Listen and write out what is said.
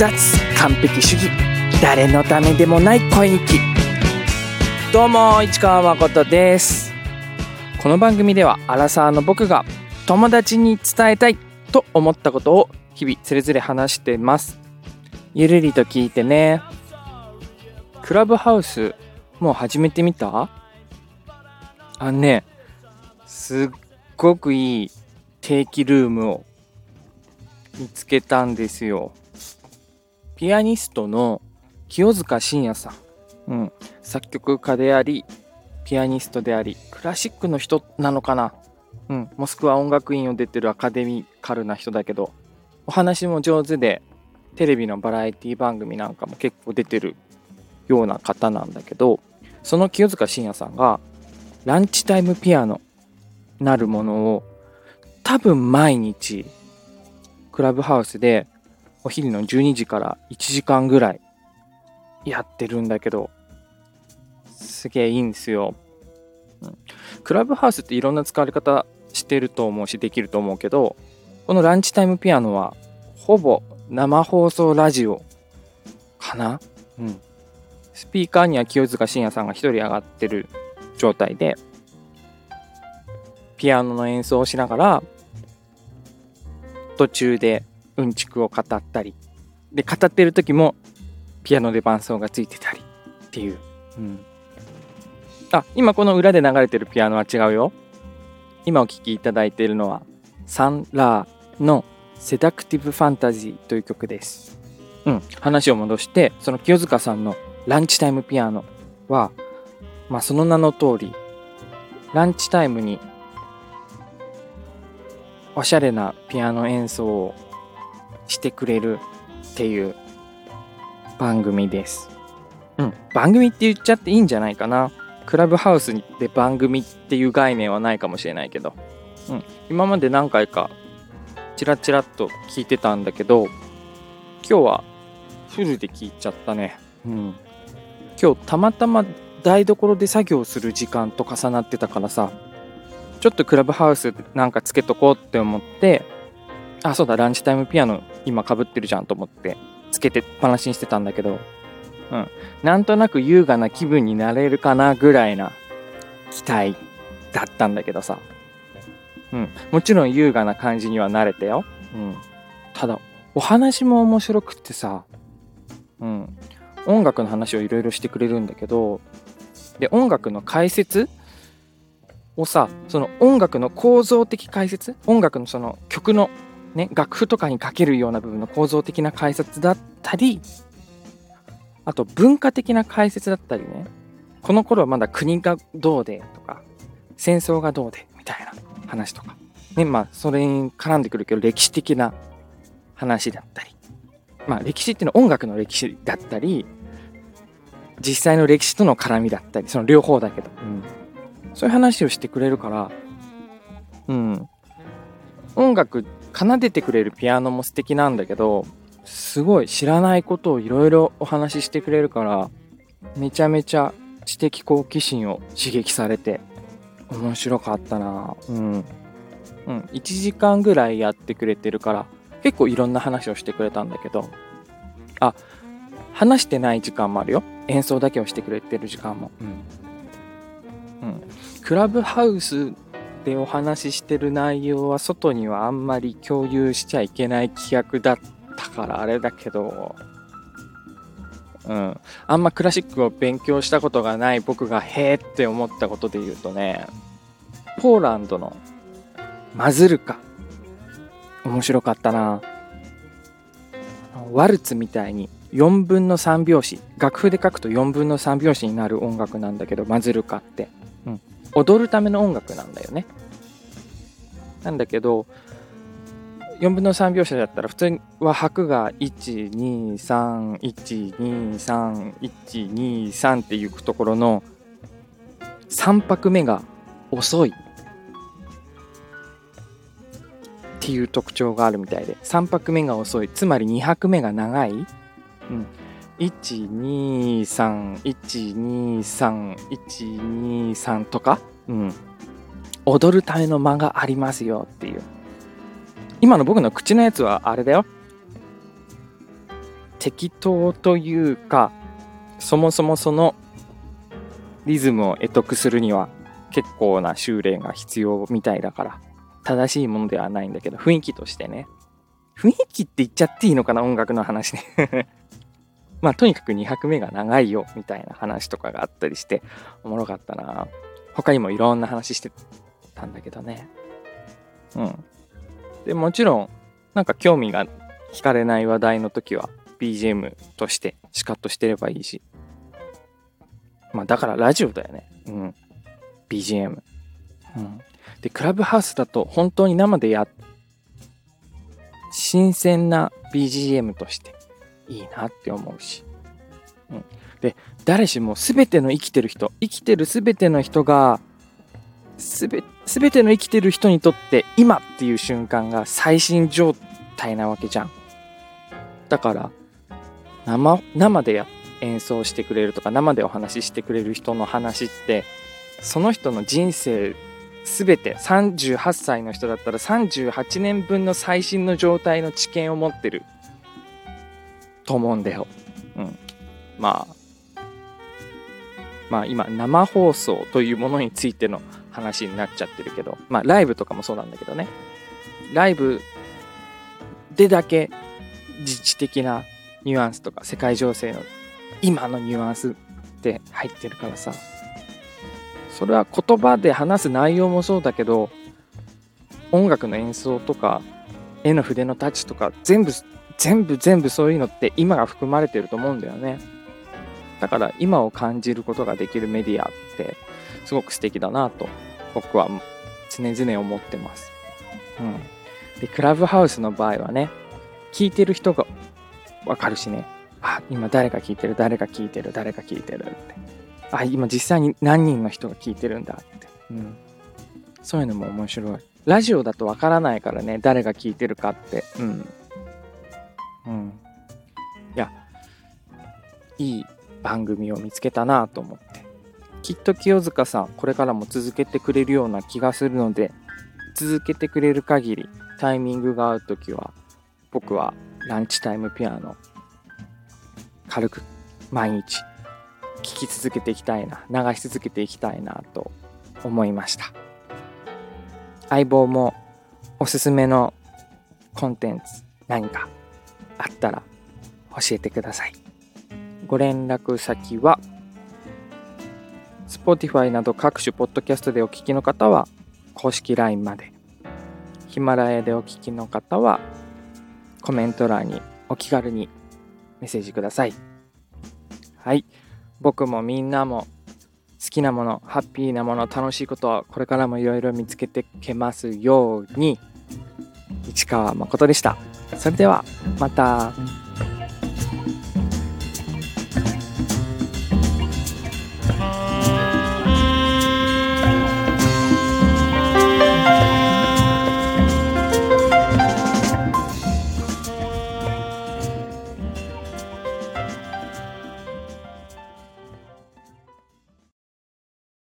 脱完璧主義。誰のためでもない恋日。記どうも市川誠です。この番組ではアラサーの僕が友達に伝えたいと思ったことを日々それぞれ話してます。ゆるりと聞いてね。クラブハウスもう始めてみた？あのねすっごくいい定期ルームを見つけたんですよ。ピアニストの清塚信也さん。うん。作曲家であり、ピアニストであり、クラシックの人なのかなうん。モスクワ音楽院を出てるアカデミカルな人だけど、お話も上手で、テレビのバラエティ番組なんかも結構出てるような方なんだけど、その清塚信也さんが、ランチタイムピアノなるものを多分毎日クラブハウスでお昼の12時から1時間ぐらいやってるんだけど、すげえいいんですよ。クラブハウスっていろんな使われ方してると思うし、できると思うけど、このランチタイムピアノは、ほぼ生放送ラジオかな？うん。スピーカーには清塚信也さんが一人上がってる状態で、ピアノの演奏をしながら、途中でうんちくを語ったりで語ってる時もピアノで伴奏がついてたりっていう、うん、あ今この裏で流れてるピアノは違うよ。今お聴きいただいているのはサンラーのセダクティブファンタジーという曲です。うん。話を戻してその清塚さんのランチタイムピアノはまあその名の通りランチタイムにおしゃれなピアノ演奏をしてくれるっていう番組です。うん、番組って言っちゃっていいんじゃないかな。クラブハウスで番組っていう概念はないかもしれないけど、うん、今まで何回かチラチラっと聞いてたんだけど、今日はフルで聞いちゃったね。うん。今日たまたま台所で作業する時間と重なってたからさ、ちょっとクラブハウスなんかつけとこうって思って、あ、そうだ、ランチタイムピアノ今かぶってるじゃんと思って、つけてっぱなしにしてたんだけど、うん。なんとなく優雅な気分になれるかなぐらいな期待だったんだけどさ。うん。もちろん優雅な感じには慣れてよ。うん。ただ、お話も面白くってさ、うん。音楽の話をいろいろしてくれるんだけど、で、音楽の解説をさその音楽の構造的解説？音楽のその曲のね楽譜とかにかけるような部分の構造的な解説だったりあと文化的な解説だったりねこの頃はまだ国がどうでとか戦争がどうでみたいな話とかねまあそれに絡んでくるけど歴史的な話だったり。まあ歴史っていうのは音楽の歴史だったり実際の歴史との絡みだったりその両方だけど、うん、そういう話をしてくれるから、うん。音楽奏でてくれるピアノも素敵なんだけど、すごい知らないことをいろいろお話ししてくれるから、めちゃめちゃ知的好奇心を刺激されて、面白かったなうん。うん。1時間ぐらいやってくれてるから、結構いろんな話をしてくれたんだけど、あ、話してない時間もあるよ。演奏だけをしてくれてる時間も。うん。うん、クラブハウスでお話ししてる内容は外にはあんまり共有しちゃいけない規約だったからあれだけど、うん、あんまクラシックを勉強したことがない僕がへーって思ったことで言うとねポーランドのマズルカ面白かったな。ワルツみたいに4分の3拍子楽譜で書くと4分の3拍子になる音楽なんだけどマズルカって。うん、踊るための音楽なんだよね。なんだけど、4分の3拍子だったら普通は拍が1、2、3、1、2、3、1、2、3っていうところの3拍目が遅い。っていう特徴があるみたいで3拍目が遅い。つまり2拍目が長い、うん、123123123とか、うん、踊るための間がありますよっていう。今の僕の口のやつはあれだよ。適当というかそもそもそのリズムを得得するには結構な修練が必要みたいだから正しいものではないんだけど雰囲気としてね。雰囲気って言っちゃっていいのかな音楽の話ね。まあとにかく2拍目が長いよみたいな話とかがあったりしておもろかったな。他にもいろんな話してたんだけどね。うん。でもちろんなんか興味が惹かれない話題の時は BGM としてシカッとしてればいいし。まあだからラジオだよね。うん。BGM うん。でクラブハウスだと本当に生でや新鮮な BGM としていいなって思うし、うん、で誰しも全ての生きてる人生きてる全ての人が全ての生きてる人にとって今っていう瞬間が最新状態なわけじゃんだから生生で演奏してくれるとか生でお話ししてくれる人の話ってその人の人生全て38歳の人だったら38年分の最新の状態の知見を持ってると思うんだよ。うん。まあ、まあ今生放送というものについての話になっちゃってるけど、まあライブとかもそうなんだけどね。ライブでだけ自治的なニュアンスとか世界情勢の今のニュアンスって入ってるからさ。それは言葉で話す内容もそうだけど音楽の演奏とか絵の筆のタッチとか全部全部全部そういうのって今が含まれてると思うんだよねだから今を感じることができるメディアってすごく素敵だなと僕は常々思ってます。うん。でクラブハウスの場合はね聞いてる人がわかるしね。あ今誰が聞いてる？誰が聞いてる？誰が聞いてるって。あ今実際に何人の人が聞いてるんだって、うん、そういうのも面白い。ラジオだとわからないからね誰が聞いてるかって。うん。うん。いやいい番組を見つけたなと思って。きっと清塚さんこれからも続けてくれるような気がするので続けてくれる限りタイミングが合う時は僕はランチタイムピアノ軽く毎日聴き続けていきたいな流し続けていきたいなと思いました。相棒もおすすめのコンテンツ何かあったら教えてください。ご連絡先は Spotify など各種ポッドキャストでお聞きの方は公式 LINE まで。ヒマラヤでお聞きの方はコメント欄にお気軽にメッセージください。はい。僕もみんなも好きなものハッピーなもの楽しいことをこれからもいろいろ見つけてけますように。市川誠でした。それではまた。